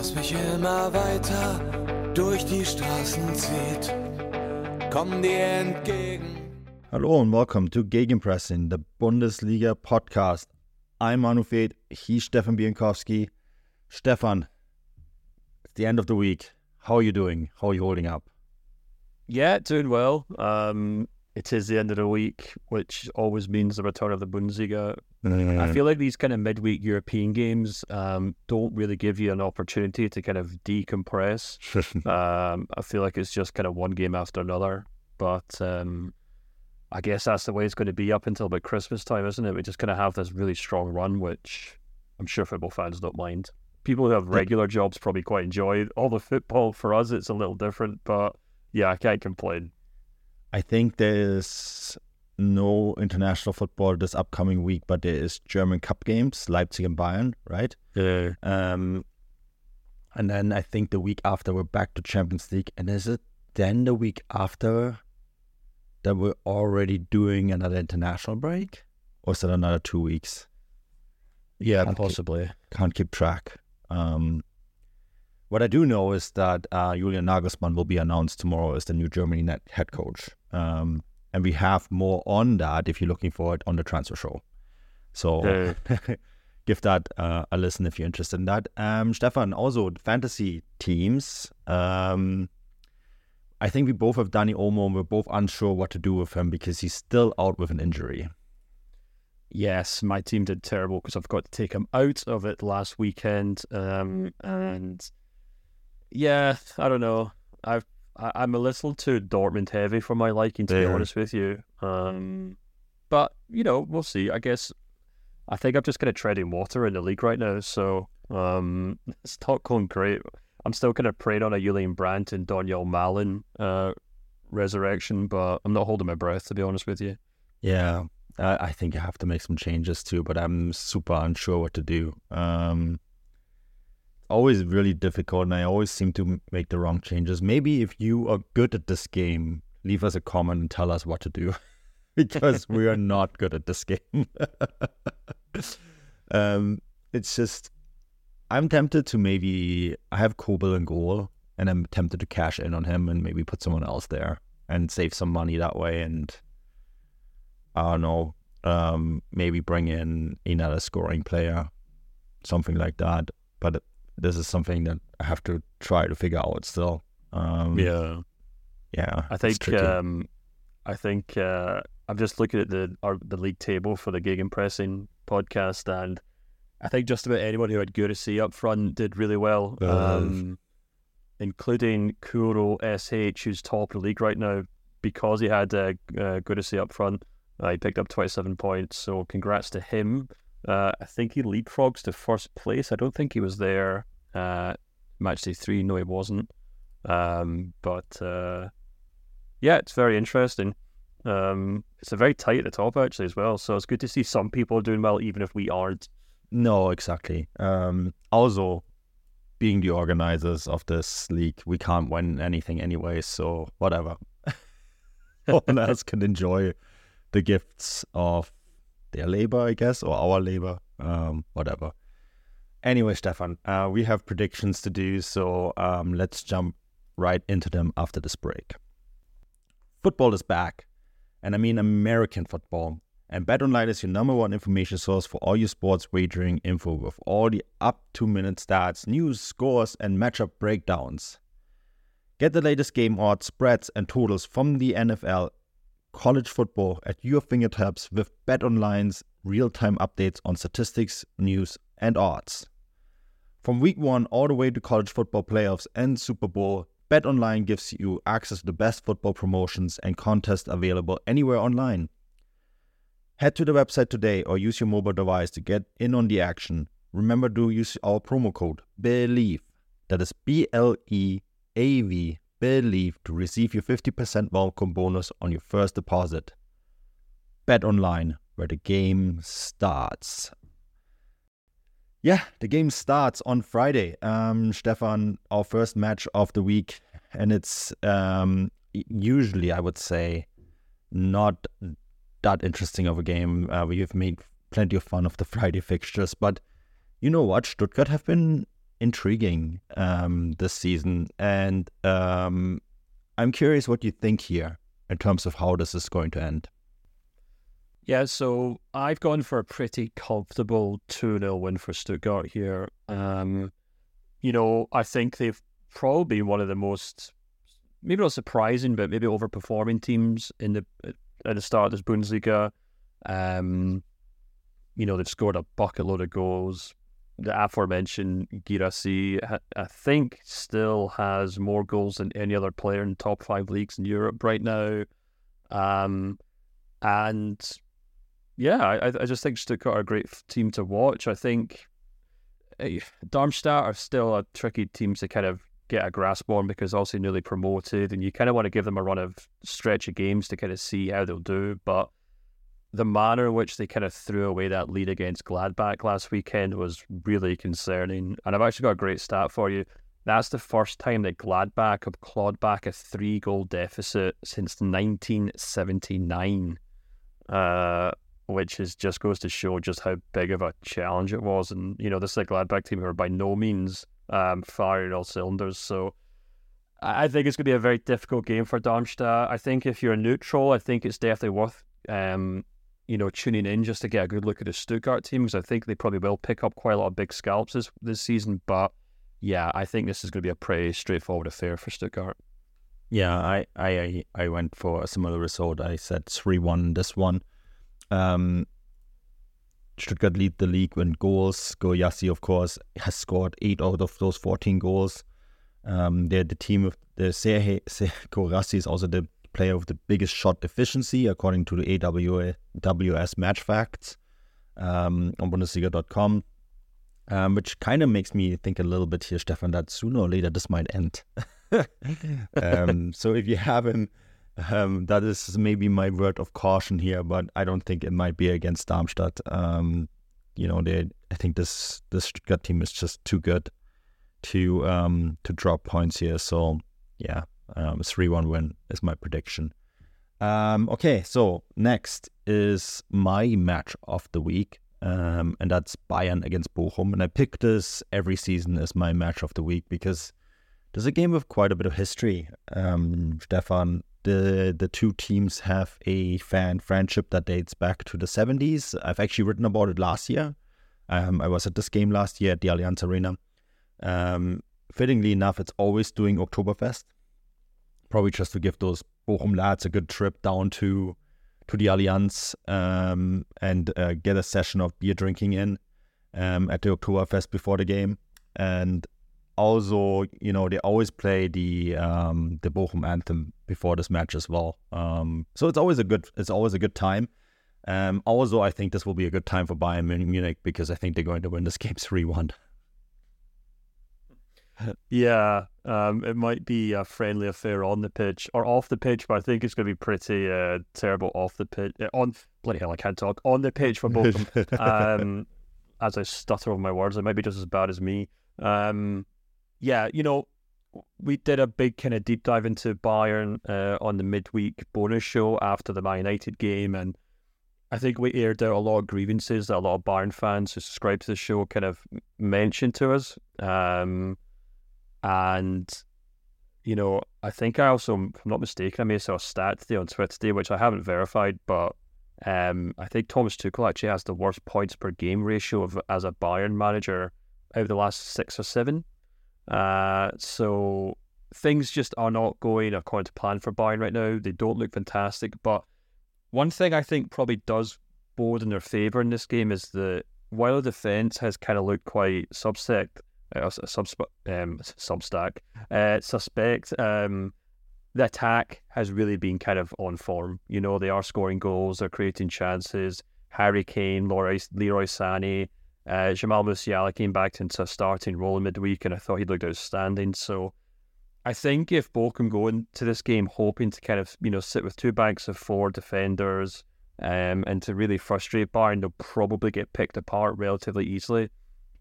das mich immer weiter durch die Straßen zieht. Komm dir entgegen. Hello and welcome to Gegenpressing, the Bundesliga podcast. I'm Manu Fade, he's Stefan Bienkowski. Stefan, it's the end of the week. How are you doing? How are you holding up? Yeah, doing well. Um, it is the end of the week, which always means the return of the Bundesliga. I feel like these kind of midweek European games um, don't really give you an opportunity to kind of decompress. um, I feel like it's just kind of one game after another. But um, I guess that's the way it's going to be up until about Christmas time, isn't it? We just kind of have this really strong run, which I'm sure football fans don't mind. People who have regular jobs probably quite enjoy all the football. For us, it's a little different, but yeah, I can't complain. I think there's no international football this upcoming week, but there is German Cup games, Leipzig and Bayern, right? Yeah. Um, and then I think the week after we're back to Champions League, and is it then the week after that we're already doing another international break, or is it another two weeks? Yeah, Can't keep- possibly. Can't keep track. Um, what I do know is that uh, Julian Nagelsmann will be announced tomorrow as the new Germany net head coach. Um, and we have more on that if you're looking for it on the transfer show. So give that uh, a listen if you're interested in that. Um, Stefan, also fantasy teams. Um, I think we both have Dani Olmo and we're both unsure what to do with him because he's still out with an injury. Yes, my team did terrible because I've got to take him out of it last weekend. Um, and yeah, I don't know. I've I, I'm a little too Dortmund heavy for my liking, to be honest with you. Um, but you know, we'll see. I guess I think I'm just kind of treading water in the league right now, so um, it's not going great. I'm still kind of praying on a Julian Brandt and Donyell Malen uh, resurrection, but I'm not holding my breath to be honest with you. Yeah, I, I think I have to make some changes too, but I'm super unsure what to do. Um, always really difficult, and I always seem to make the wrong changes. Maybe if you are good at this game, leave us a comment and tell us what to do, because we are not good at this game. um, it's just I'm tempted to maybe I have Kobel in goal, and I'm tempted to cash in on him and maybe put someone else there and save some money that way and. I don't know, um, maybe bring in another scoring player, something like that. But this is something that I have to try to figure out still. Um, Yeah. yeah. I think um, I think uh, I'm just looking at the our, the league table for the Gegenpressing podcast, and I think just about anyone who had Guirassy up front did really well, Uh. um, including Kuro SH, who's top of the league right now because he had uh, uh, Guirassy up front. Uh, he picked up 27 points, so congrats to him. Uh, I think he leapfrogs to first place. I don't think he was there uh, match day three. No, he wasn't. Um, but uh, yeah, it's very interesting. Um, it's a very tight at the top actually as well. So it's good to see some people doing well, even if we aren't. No, exactly. Um, also, being the organizers of this league, we can't win anything anyway, so whatever. one else can enjoy the gifts of their labor, I guess, or our labor, um, whatever. Anyway, Stefan, uh, we have predictions to do, so um, let's jump right into them after this break. Football is back, and I mean American football. And BetOnline is your number one information source for all your sports wagering info with all the up to minute stats, news, scores, and matchup breakdowns. Get the latest game odds, spreads, and totals from the NFL, college football at your fingertips with BetOnline's real time updates on statistics, news, and odds. From week one all the way to college football playoffs and Super Bowl, BetOnline gives you access to the best football promotions and contests available anywhere online. Head to the website today or use your mobile device to get in on the action. Remember to use our promo code BLEAV, that is B L E A V, BLEAV, to receive your 50% welcome bonus on your first deposit. Bet online, where the game starts. Yeah, the game starts on Friday. Um, Stefan, our first match of the week, and it's um, usually, I would say, not that interesting of a game. Uh, we have made plenty of fun of the Friday fixtures, but you know what? Stuttgart have been intriguing um, this season, and um, I'm curious what you think here in terms of how this is going to end. Yeah, so I've gone for a pretty comfortable 2 0 win for Stuttgart here. Um, you know, I think they've probably been one of the most, maybe not surprising, but maybe overperforming teams in the at the start of this Bundesliga. Um, you know, they've scored a bucket load of goals. The aforementioned Guirassy, I think, still has more goals than any other player in top five leagues in Europe right now. Um, and yeah, I, I just think Stuttgart are a great team to watch. I think eh, Darmstadt are still a tricky team to kind of get a grasp on because also newly promoted, and you kind of want to give them a run of stretch of games to kind of see how they'll do. But the manner in which they kind of threw away that lead against Gladbach last weekend was really concerning. And I've actually got a great stat for you. That's the first time that Gladbach have clawed back a three goal deficit since 1979. Uh, which is just goes to show just how big of a challenge it was. And, you know, this is a Gladbach team who are by no means um, firing all cylinders. So I think it's going to be a very difficult game for Darmstadt. I think if you're neutral, I think it's definitely worth um, you know tuning in just to get a good look at the Stuttgart team because I think they probably will pick up quite a lot of big scalps this, this season. But yeah, I think this is going to be a pretty straightforward affair for Stuttgart. Yeah, I I I went for a similar result. I said three one this one. Um, Stuttgart lead the league in goals. Guirassy, of course, has scored eight out of those 14 goals. Um, they're the team of the Serhou Guirassy is also the player with the biggest shot efficiency according to the AWS match facts um, on Bundesliga.com. Um, which kind of makes me think a little bit here, Stefan, that sooner or later this might end. um, so if you have him um, that is maybe my word of caution here, but I don't think it might be against Darmstadt. Um, you know, they I think this this Stuttgart team is just too good to um, to drop points here. So yeah, um, three one win is my prediction. Um, okay, so next is my match of the week, um, and that's Bayern against Bochum. And I pick this every season as my match of the week because there's a game with quite a bit of history. Um, Stefan, the the two teams have a fan friendship that dates back to the 70s. I've actually written about it last year. Um, I was at this game last year at the Allianz Arena. Um, fittingly enough, it's always doing Oktoberfest. Probably just to give those Bochum lads a good trip down to to the Allianz um, and uh, get a session of beer drinking in um, at the Oktoberfest before the game. And also, you know, they always play the um, the Bochum anthem before this match as well. Um, so it's always a good it's always a good time. Um, also, I think this will be a good time for Bayern Munich because I think they're going to win this game three one. Yeah, um, it might be a friendly affair on the pitch or off the pitch, but I think it's going to be pretty uh, terrible off the pitch. Uh, on bloody hell, I can't talk on the pitch for both. um, as I stutter over my words, it might be just as bad as me. Um, yeah, you know, we did a big kind of deep dive into Bayern uh, on the midweek bonus show after the Man United game, and I think we aired out a lot of grievances that a lot of Bayern fans who subscribe to the show kind of mentioned to us. Um, and you know, I think I also, if I'm not mistaken, I may saw a stat today on Twitter today, which I haven't verified, but Um, I think Thomas Tuchel actually has the worst points per game ratio of as a Bayern manager of the last six or seven. Uh, so things just are not going according to plan for Bayern right now. They don't look fantastic. But one thing I think probably does bode in their favour in this game is that while the defence has kind of looked quite subsect, uh, subsp- um, substack, uh, suspect, um, the attack has really been kind of on form. You know, they are scoring goals, they're creating chances. Harry Kane, Leroy, Leroy Sané, uh, Jamal Musiala came back into a starting role in midweek, and I thought he looked outstanding. So I think if Bochum go into this game hoping to kind of you know sit with two banks of four defenders um, and to really frustrate Bayern, they'll probably get picked apart relatively easily.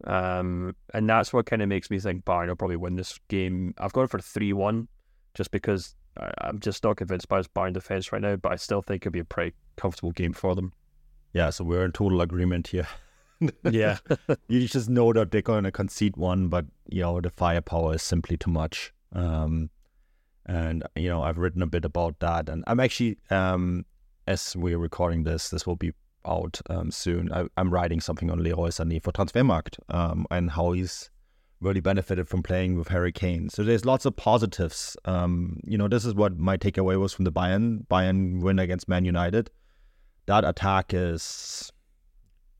Um, and that's what kind of makes me think Bayern will probably win this game. I've gone for three one, just because I, am just not convinced by his Bayern defense right now. But I still think it'll be a pretty comfortable game for them. Yeah, so we're in total agreement here. yeah, you just know that they're going to concede one, but you know the firepower is simply too much. Um, and you know, I've written a bit about that, and I'm actually, um, as we're recording this, this will be out um, soon. I, am writing something on Leroy Sané for Transfermarkt um, and how he's really benefited from playing with Harry Kane. So there's lots of positives. Um, you know, this is what my takeaway was from the Bayern Bayern win against Man United. That attack is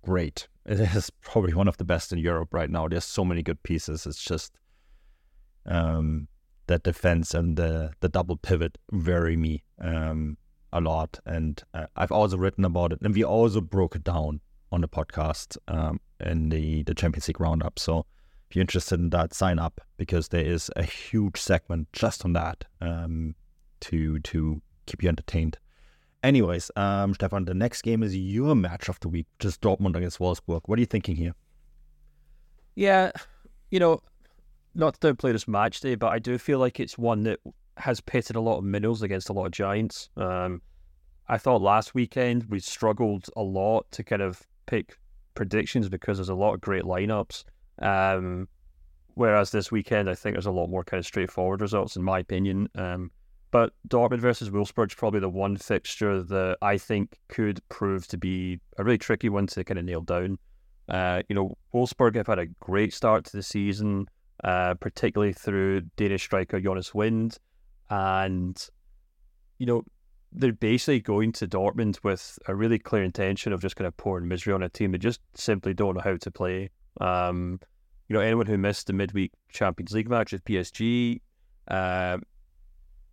great. It is probably one of the best in Europe right now. There's so many good pieces. It's just um, that defense and the the double pivot vary me um, a lot, and uh, I've also written about it, and we also broke it down on the podcast um, in the the Champions League roundup. So if you're interested in that, sign up because there is a huge segment just on that um, to to keep you entertained. Anyways, um, Stefan, the next game is your match of the week, just Dortmund against Wolfsburg. What are you thinking here? Yeah, you know, not to play this match day, but I do feel like it's one that has pitted a lot of minnows against a lot of giants. Um, I thought last weekend we struggled a lot to kind of pick predictions because there's a lot of great lineups. Um, whereas this weekend, I think there's a lot more kind of straightforward results, in my opinion. Um, but Dortmund versus Wolfsburg is probably the one fixture that I think could prove to be a really tricky one to kind of nail down. Uh, you know, Wolfsburg have had a great start to the season uh, particularly through Danish striker Jonas Wind. And, you know, they're basically going to Dortmund with a really clear intention of just kind of pouring misery on a team that just simply don't know how to play. Um, you know, anyone who missed the midweek Champions League match with PSG, uh,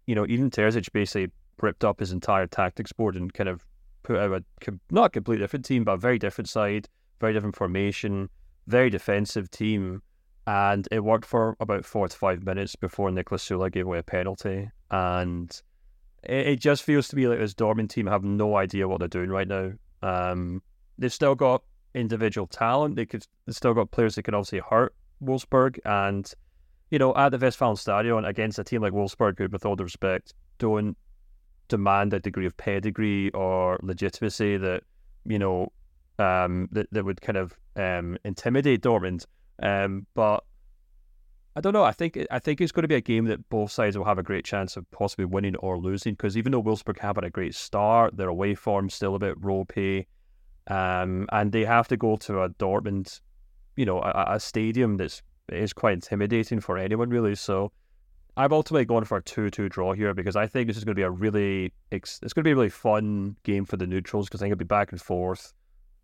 you know, even Terzic basically ripped up his entire tactics board and kind of put out a not a completely different team, but a very different side, very different formation, very defensive team and it worked for about four to five minutes before Niklas Süle gave away a penalty. And it, it, just feels to me like this Dortmund team have no idea what they're doing right now. Um, they've still got individual talent. They could they've still got players that can obviously hurt Wolfsburg. And, you know, at the Westfalenstadion against a team like Wolfsburg, who, with all the respect, don't demand a degree of pedigree or legitimacy that, you know, um, that, that would kind of um, intimidate Dortmund um, but I don't know. I think I think it's going to be a game that both sides will have a great chance of possibly winning or losing. Because even though Wolfsburg have had a great start, their away form still a bit ropey, um, and they have to go to a Dortmund, you know, a, a stadium that's is quite intimidating for anyone really. So I've ultimately gone for a two-two draw here because I think this is going to be a really it's, going to be a really fun game for the neutrals because I think it'll be back and forth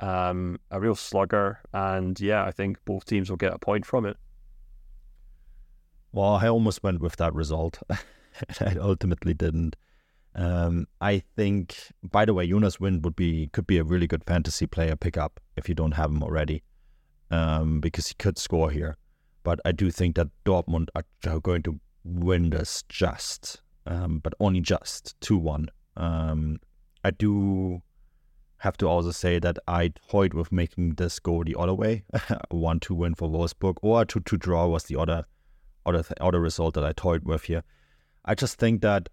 um, a real slugger. And yeah, I think both teams will get a point from it. Well, I almost went with that result. I ultimately didn't. Um, I think, by the way, Jonas Wind would be could be a really good fantasy player pickup if you don't have him already, um, because he could score here. But I do think that Dortmund are going to win this just, um, but only just two one. Um, I do have to also say that I toyed with making this go the other way, one two win for Wolfsburg, or two two draw was the other other th- other result that I toyed with here. I just think that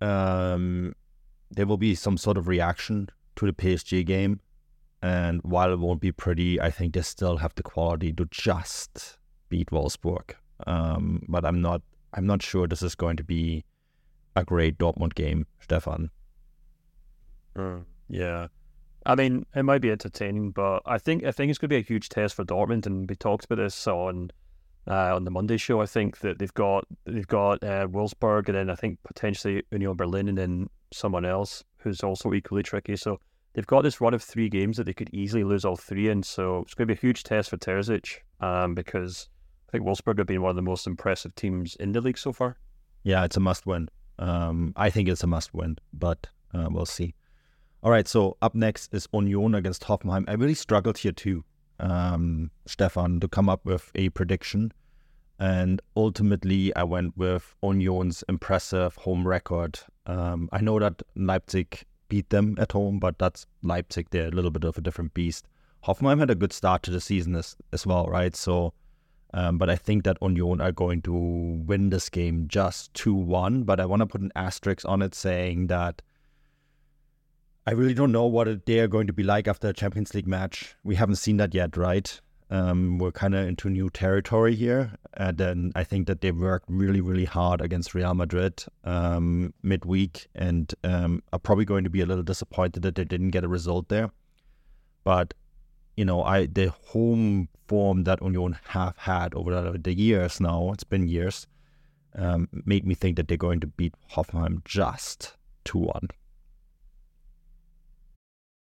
um, there will be some sort of reaction to the PSG game, and while it won't be pretty, I think they still have the quality to just beat Wolfsburg. Um, but I'm not I'm not sure this is going to be a great Dortmund game, Stefan. Mm. Yeah. I mean, it might be entertaining, but I think I think it's going to be a huge test for Dortmund, and we talked about this on uh, on the Monday show. I think that they've got they've got uh, Wolfsburg, and then I think potentially Union Berlin, and then someone else who's also equally tricky. So they've got this run of three games that they could easily lose all three in. So it's going to be a huge test for Terzic, um, because I think Wolfsburg have been one of the most impressive teams in the league so far. Yeah, it's a must win. Um, I think it's a must win, but uh, we'll see. All right, so up next is Union against Hoffenheim. I really struggled here too, um, Stefan, to come up with a prediction. And ultimately, I went with Union's impressive home record. Um, I know that Leipzig beat them at home, but that's Leipzig. They're a little bit of a different beast. Hoffenheim had a good start to the season as, as well, right? So, um, but I think that Union are going to win this game just 2 1. But I want to put an asterisk on it saying that I really don't know what they're going to be like after a Champions League match. We haven't seen that yet, right? Um, we're kind of into new territory here. And then I think that they worked really, really hard against Real Madrid um, midweek and um, are probably going to be a little disappointed that they didn't get a result there. But, you know, I the home form that Union have had over the, the years now, it's been years, um, made me think that they're going to beat Hoffenheim just 2 1.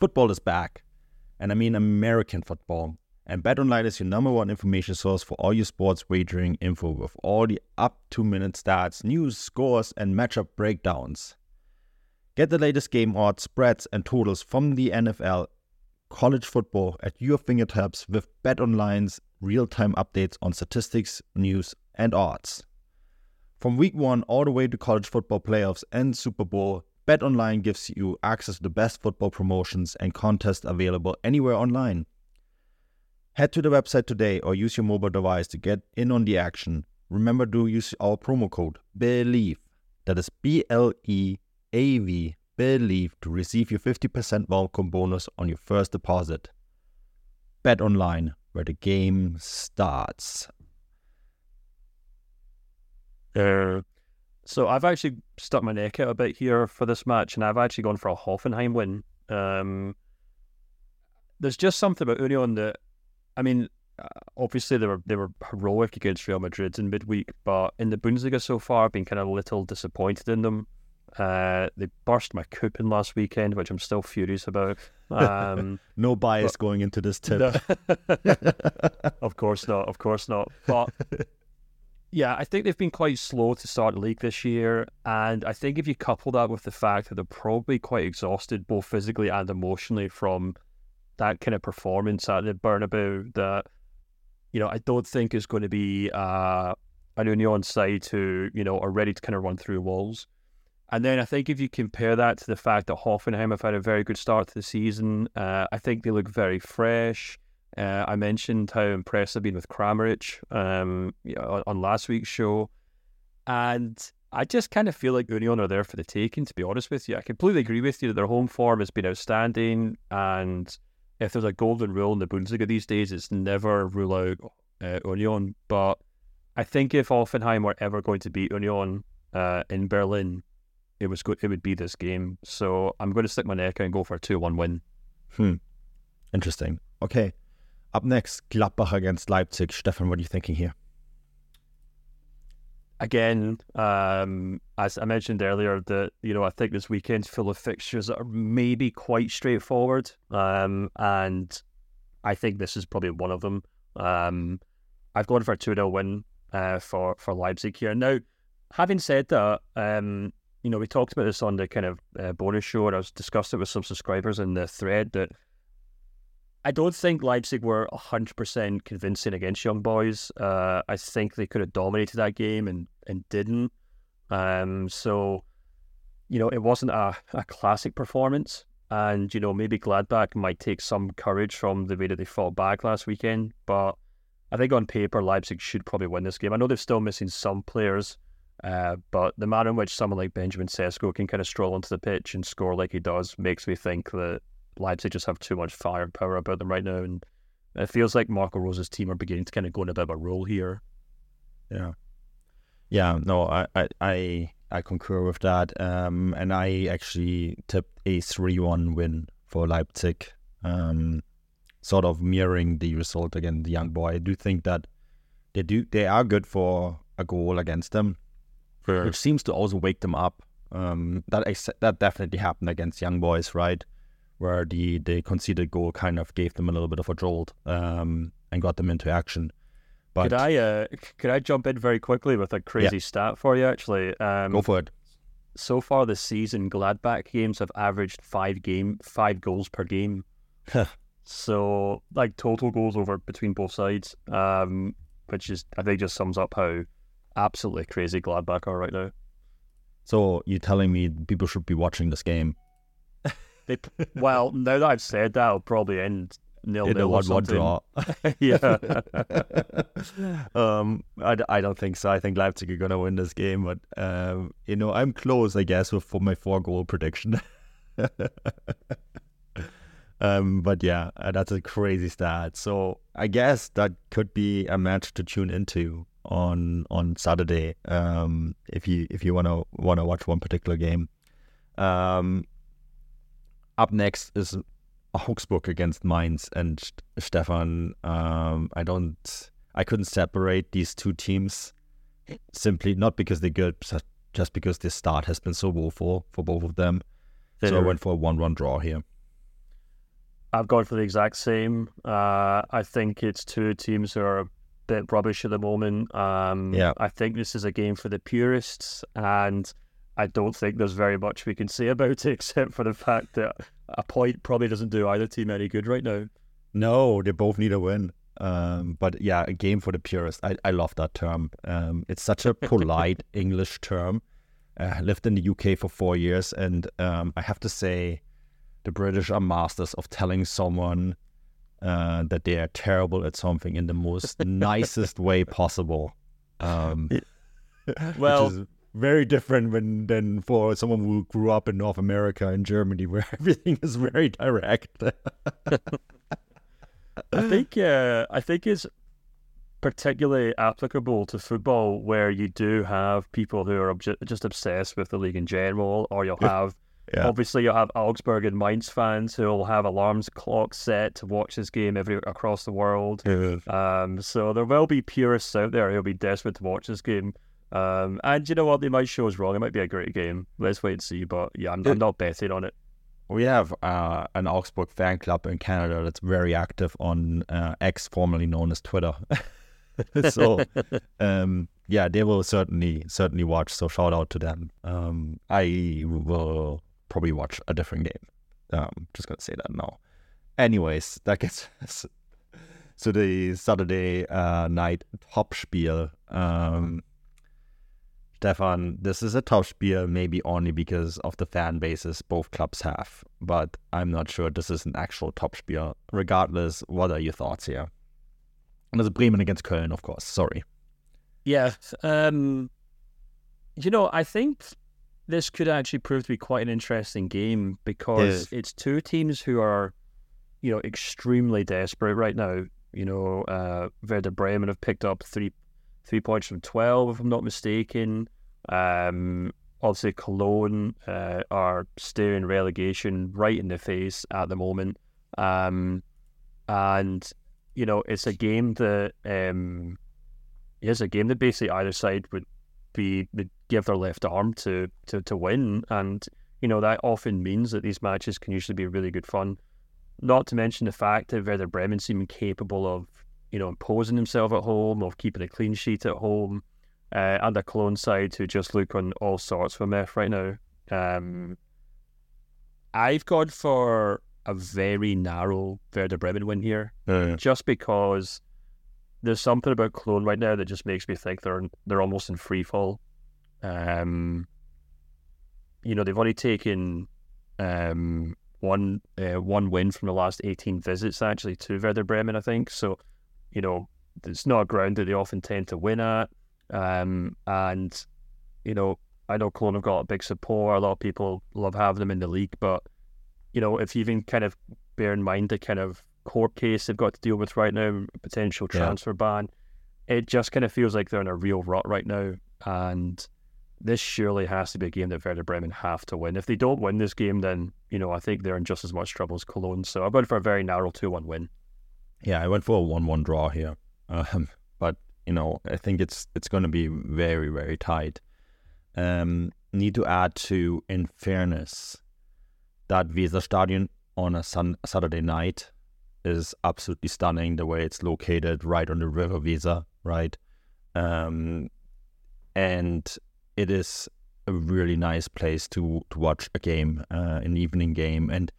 Football is back, and I mean American football. And BetOnline is your number one information source for all your sports wagering info with all the up to minute stats, news, scores, and matchup breakdowns. Get the latest game odds, spreads, and totals from the NFL, college football at your fingertips with BetOnline's real time updates on statistics, news, and odds. From week one all the way to college football playoffs and Super Bowl, BetOnline gives you access to the best football promotions and contests available anywhere online. Head to the website today or use your mobile device to get in on the action. Remember to use our promo code BLEAV, that is B L E A V, BLEAV, to receive your 50% welcome bonus on your first deposit. BetOnline, where the game starts. Uh, so I've actually stuck my neck out a bit here for this match, and I've actually gone for a Hoffenheim win. Um, there's just something about Union that, I mean, uh, obviously they were they were heroic against Real Madrid in midweek, but in the Bundesliga so far, I've been kind of a little disappointed in them. Uh, they burst my coupon last weekend, which I'm still furious about. Um, no bias but, going into this tip. No. of course not. Of course not. But yeah, I think they've been quite slow to start the league this year. And I think if you couple that with the fact that they're probably quite exhausted, both physically and emotionally, from that kind of performance at the Bernabeu, that, you know, I don't think is going to be uh, an Union side who, you know, are ready to kind of run through walls. And then I think if you compare that to the fact that Hoffenheim have had a very good start to the season, uh, I think they look very fresh. Uh, I mentioned how impressed I've been with Kramaric um, on, on last week's show. And I just kind of feel like Union are there for the taking, to be honest with you. I completely agree with you that their home form has been outstanding. And if there's a golden rule in the Bundesliga these days, it's never rule out uh, Union. But I think if Hoffenheim were ever going to beat Union uh, in Berlin, it was. It would be this game. So I'm going to stick my neck out and go for a 2 1 win. Hmm. Interesting. Okay. Up next, Gladbach against Leipzig. Stefan, what are you thinking here? Again, um, as I mentioned earlier, that you know I think this weekend's full of fixtures that are maybe quite straightforward, um, and I think this is probably one of them. Um, I've gone for a two 0 win uh, for for Leipzig here. Now, having said that, um, you know we talked about this on the kind of uh, bonus show, and I was discussed it with some subscribers in the thread that I don't think Leipzig were 100% convincing against Young Boys. Uh, I think they could have dominated that game and, and didn't. Um, so you know, it wasn't a, a classic performance. And, you know, maybe Gladbach might take some courage from the way that they fought back last weekend. But I think on paper, Leipzig should probably win this game. I know they're still missing some players, uh, but the manner in which someone like Benjamin Sesko can kind of stroll onto the pitch and score like he does makes me think that Leipzig just have too much firepower about them right now. And it feels like Marco Rose's team are beginning to kind of go in a bit of a role here. Yeah. Yeah, no, I, I, I I concur with that. Um, and I actually tipped a 3 1 win for Leipzig, um, sort of mirroring the result against the young boy. I do think that they do they are good for a goal against them, Sure. which seems to also wake them up. Um, that ex- that definitely happened against young boys, right? Where the, the conceded goal kind of gave them a little bit of a jolt um, and got them into action. But Could I uh, could I jump in very quickly with a crazy stat for you? Actually, um, go for it. so far this season, Gladbach games have averaged five game five goals per game. so like total goals over between both sides, um, which is I think just sums up how absolutely crazy Gladbach are right now. So you're telling me people should be watching this game? They well now that I've said that, I'll probably end nil nil or something. draw. yeah. um, I, I don't think so. I think Leipzig are going to win this game, but um, you know, I'm close, I guess, with for my four goal prediction. um, but yeah, uh, that's a crazy stat. So I guess that could be a match to tune into on on Saturday. Um, if you if you wanna wanna watch one particular game. Um, up next is Augsburg against Mainz and Stefan. Um, I don't, I couldn't separate these two teams simply not because they're good, just- because the start has been so woeful for both of them. So I went for a one-run draw here. I've gone for the exact same. Uh, I think it's two teams who are a bit rubbish at the moment. Um, Yeah. I think this is a game for the purists, and I don't think there's very much we can say about it except for the fact that a point probably doesn't do either team any good right now. No, they both need a win. Um, but yeah, a game for the purist. I, I love that term. Um, it's such a polite English term. Uh, I lived in the UK for four years, and um, I have to say, the British are masters of telling someone uh, that they are terrible at something in the most nicest way possible. Um, Well- very different when, than for someone who grew up in North America and Germany, where everything is very direct. I think uh, I think it's particularly applicable to football, where you do have people who are obj- just obsessed with the league in general, or you'll have Yeah. obviously you'll have Augsburg and Mainz fans who will have alarms clocks set to watch this game every across the world. Um, so there will be purists out there who'll be desperate to watch this game. Um, and you know what? They might show us wrong. It might be a great game. Let's wait and see. But yeah, I'm, I'm not betting on it. We have uh, an Augsburg fan club in Canada that's very active on uh, X, formerly known as Twitter. so, um, yeah, they will certainly certainly watch. So shout out to them. Um, I will probably watch a different game. Um, just gonna say that now. Anyways, that gets us to the Saturday uh, night top spiel. Um, Stefan, this is a top spiel maybe only because of the fan bases both clubs have, but I'm not sure this is an actual top spiel. Regardless, what are your thoughts here? And it's Bremen against Köln, of course. Sorry. Yeah. Um, you know, I think this could actually prove to be quite an interesting game because it's two teams who are, you know, extremely desperate right now. You know, uh, Werder Bremen have picked up three three points from twelve, if I'm not mistaken. Um, obviously, Cologne uh, are staring relegation right in the face at the moment. Um, and you know, it's a game that um, it's a game that basically either side would be would give their left arm to to to win, and you know that often means that these matches can usually be really good fun. Not to mention the fact that Werder Bremen seem capable of you know imposing themselves at home, of keeping a clean sheet at home, uh, and a Köln side who just look on all sorts of a mess right now. Um, I've gone for a very narrow Werder Bremen win here just because there's something about Köln right now that just makes me think they're they're almost in free fall. Um, you know, they've only taken um, one uh, one win from the last 18 visits, actually, to Werder Bremen, I think. So, you know, it's not a ground that they often tend to win at. Um, and, you know, I know Cologne have got a big support. A lot of people love having them in the league. But, you know, if you even kind of bear in mind the kind of court case they've got to deal with right now, potential transfer yeah. ban, it just kind of feels like they're in a real rut right now. And this surely has to be a game that Werder Bremen have to win. If they don't win this game, then, you know, I think they're in just as much trouble as Cologne. So I went for a very narrow 2 1 win. Yeah, I went for a 1 1 draw here. Um, but, you know, I think it's it's going to be very, very tight. Um, need to add to, in fairness, that Weserstadion on a sun- Saturday night is absolutely stunning the way it's located right on the river Weser, right? Um, and it is a really nice place to to watch a game, uh, an evening game, and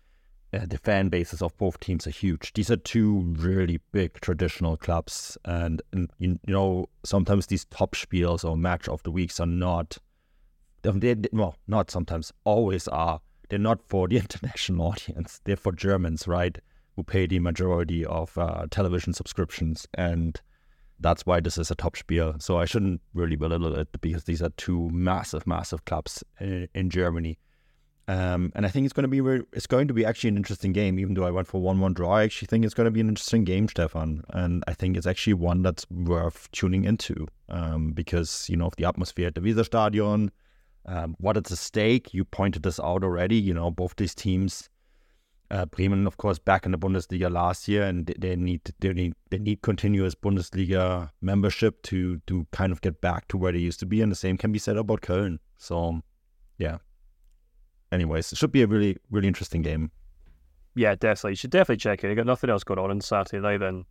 uh, the fan bases of both teams are huge. These are two really big traditional clubs, and, and you, you, know sometimes these top spiels or match of the weeks are not. They, well, not sometimes, always are. They're not for the international audience. They're for Germans, right? Who pay the majority of uh, television subscriptions and that's why this is a top spiel. So I shouldn't really belittle it because these are two massive, massive clubs in, in Germany. Um, and I think it's going to be very, it's going to be actually an interesting game. Even though I went for one-one draw, I actually think it's going to be an interesting game, Stefan. And I think it's actually one that's worth tuning into um, because you know of the atmosphere at the Weserstadion, um, what is at stake. You pointed this out already. You know both these teams uh, Bremen, of course, back in the Bundesliga last year, and they need they need they need continuous Bundesliga membership to to kind of get back to where they used to be. And the same can be said about Köln. So, yeah. Anyways, it should be a really really interesting game. Yeah, definitely. You should definitely check it. You got nothing else going on on Saturday night, then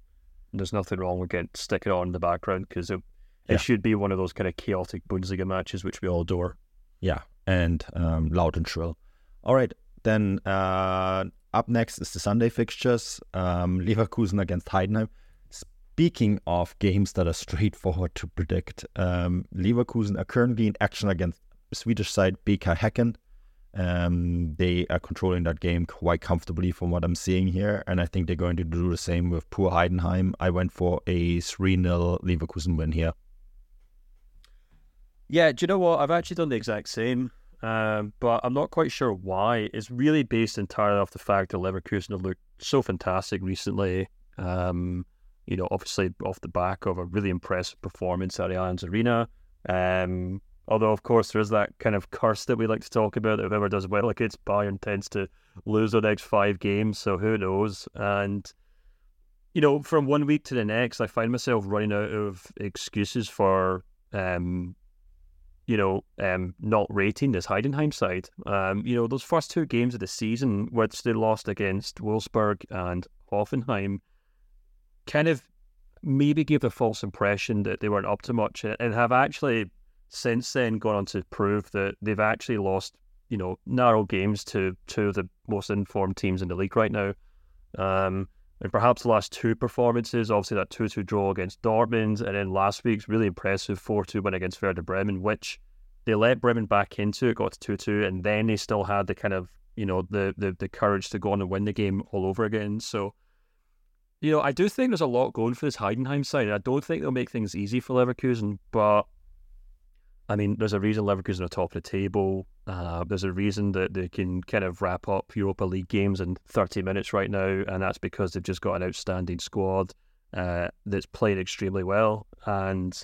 there's nothing wrong with getting sticking it on in the background because it, it should be one of those kind of chaotic Bundesliga matches which we all adore. Yeah, and um, loud and shrill. All right, then uh, up next is the Sunday fixtures um, Leverkusen against Heidenheim. Speaking of games that are straightforward to predict, um, Leverkusen are currently in action against Swedish side BK Häcken. Um, they are controlling that game quite comfortably from what I'm seeing here, and I think they're going to do the same with poor Heidenheim. I went for a 3 0 Leverkusen win here. Yeah, do you know what? I've actually done the exact same. Um, but I'm not quite sure why. It's really based entirely off the fact that Leverkusen have looked so fantastic recently. Um, you know, obviously off the back of a really impressive performance at the Allianz Arena. Um, although, of course, there is that kind of curse that we like to talk about. That whoever does well against Bayern tends to lose the next five games. So who knows? And you know, from one week to the next, I find myself running out of excuses for um, you know, um, not rating this Heidenheim side. Um, you know, those first two games of the season, which they lost against Wolfsburg and Hoffenheim, kind of maybe gave the false impression that they weren't up to much and have actually since then gone on to prove that they've actually lost, you know, narrow games to two of the most informed teams in the league right now. Um, and perhaps the last two performances, obviously that 2 2 draw against Dortmund, and then last week's really impressive 4 2 win against Werder Bremen, which they let Bremen back into it, got to 2 2, and then they still had the kind of, you know, the, the, the courage to go on and win the game all over again. So, you know, I do think there's a lot going for this Heidenheim side. I don't think they'll make things easy for Leverkusen, but I mean, there's a reason Leverkusen are top of the table. Uh, there's a reason that they can kind of wrap up Europa League games in 30 minutes right now, and that's because they've just got an outstanding squad uh, that's playing extremely well. And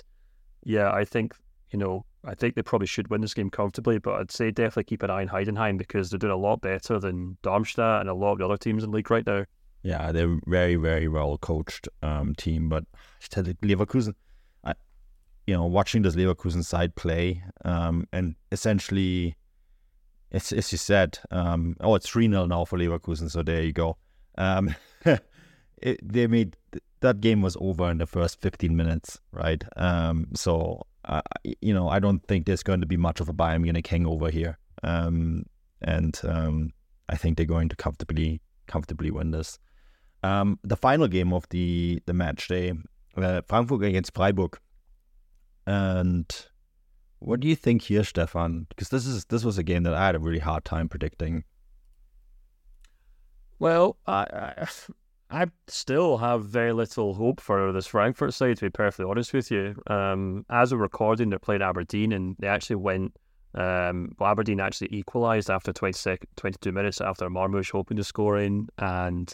yeah, I think you know, I think they probably should win this game comfortably, but I'd say definitely keep an eye on Heidenheim because they're doing a lot better than Darmstadt and a lot of the other teams in the league right now. Yeah, they're very, very well coached um, team, but Leverkusen you know, watching this Leverkusen side play, um, and essentially, as, as you said, um, oh, it's 3 0 now for Leverkusen, so there you go. Um, it, they made that game was over in the first 15 minutes, right? Um, so, uh, you know, I don't think there's going to be much of a Bayern Munich hangover here. Um, and um, I think they're going to comfortably comfortably win this. The final game of the, the match day, uh, Frankfurt against Freiburg. And what do you think here, Stefan? Because this is this was a game that I had a really hard time predicting. Well, I, I, I still have very little hope for this Frankfurt side, to be perfectly honest with you. Um, as we're recording, they're playing Aberdeen, and they actually went. Um, well, Aberdeen actually equalised after 20 sec- 22 minutes after Marmoush opened the scoring, and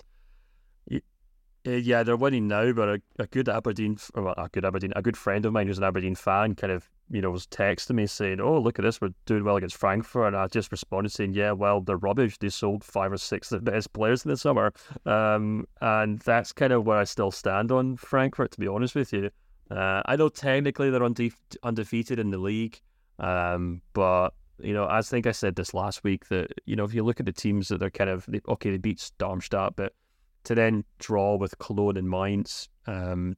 uh, yeah, they're winning now, but a, a good Aberdeen, a good Aberdeen, a good friend of mine who's an Aberdeen fan, kind of, you know, was texting me saying, "Oh, look at this, we're doing well against Frankfurt," and I just responded saying, "Yeah, well, they're rubbish. They sold five or six of the best players in the summer," um, and that's kind of where I still stand on Frankfurt, to be honest with you. Uh, I know technically they're unde- undefeated in the league, um, but you know, I think I said this last week that you know if you look at the teams that they're kind of okay, they beat Darmstadt, but to then draw with Cologne and Mainz. Um,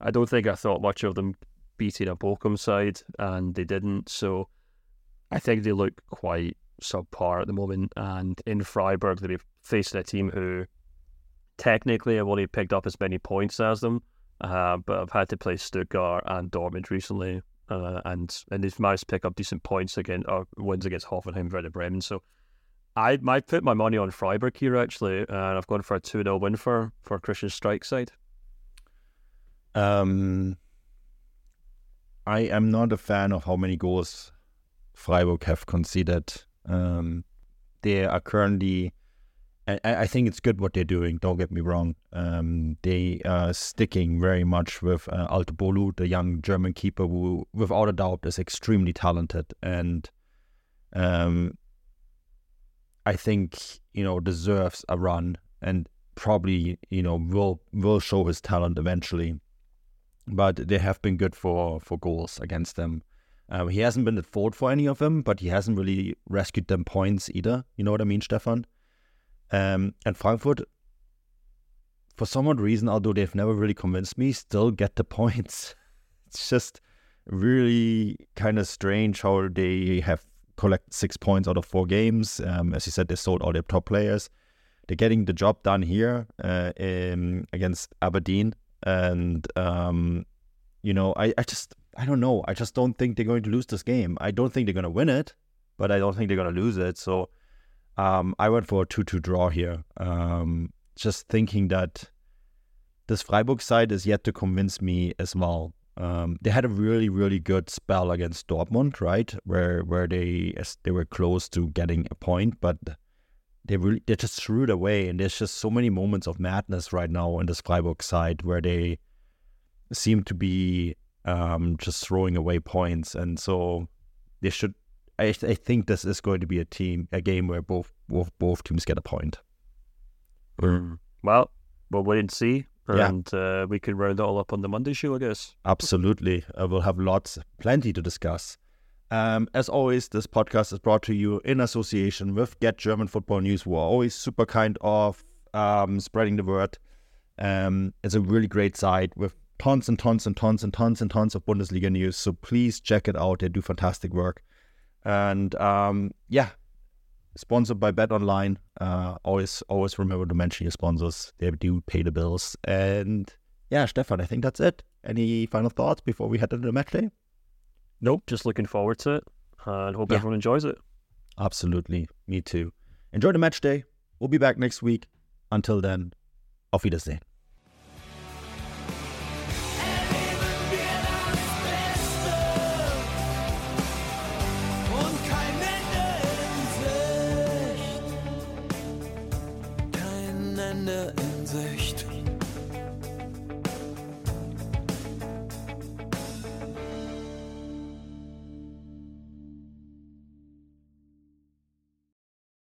I don't think I thought much of them beating a Bochum side, and they didn't. So I think they look quite subpar at the moment. And in Freiburg, they're facing a team who technically have only picked up as many points as them, uh, but I've had to play Stuttgart and Dortmund recently. Uh, and and they've managed to pick up decent points against or wins against Hoffenheim, Werder Bremen. So I might put my money on Freiburg here actually, and I've gone for a 2 0 win for, for Christian Streich side. Um, I am not a fan of how many goals Freiburg have conceded. Um, they are currently, I, I, think it's good what they're doing, don't get me wrong. Um, they are sticking very much with uh, the young German keeper who, without a doubt, is extremely talented. And um, I think you know deserves a run and probably you know will will show his talent eventually. But they have been good for for goals against them. Um, he hasn't been at fault for any of them, but he hasn't really rescued them points either. You know what I mean, Stefan? Um, and Frankfurt, for some odd reason, although they've never really convinced me, still get the points. It's just really kind of strange how they have collect six points out of four games. Um, as you said, they sold all their top players. They're getting the job done here uh, in, against Aberdeen, and um, you know, I, I just I don't know. I just don't think they're going to lose this game. I don't think they're going to win it, but I don't think they're going to lose it. So um, I went for a two-two draw here. Um, just thinking that this Freiburg side is yet to convince me as well. Um, they had a really, really good spell against Dortmund, right? Where where they they were close to getting a point, but they really they just threw it away. And there's just so many moments of madness right now in this Freiburg side where they seem to be um, just throwing away points, and so they should. I, I think this is going to be a team a game where both both both teams get a point. Mm. Well, we'll wait and see and yeah. uh, we can round it all up on the Monday show, I guess. Absolutely. Uh, we'll have lots, plenty to discuss. Um, as always, this podcast is brought to you in association with Get German Football News, who are always super kind of um, spreading the word. Um, it's a really great site with tons and tons and tons and tons and tons of Bundesliga news. So please check it out. They do fantastic work. And um, yeah, sponsored by Bet Online. Uh, always, always remember to mention your sponsors. They do pay the bills. And yeah, Stefan, I think that's it. Any final thoughts before we head into the match day? Nope. Just looking forward to it and hope yeah. everyone enjoys it. Absolutely. Me too. Enjoy the match day. We'll be back next week. Until then, auf Wiedersehen.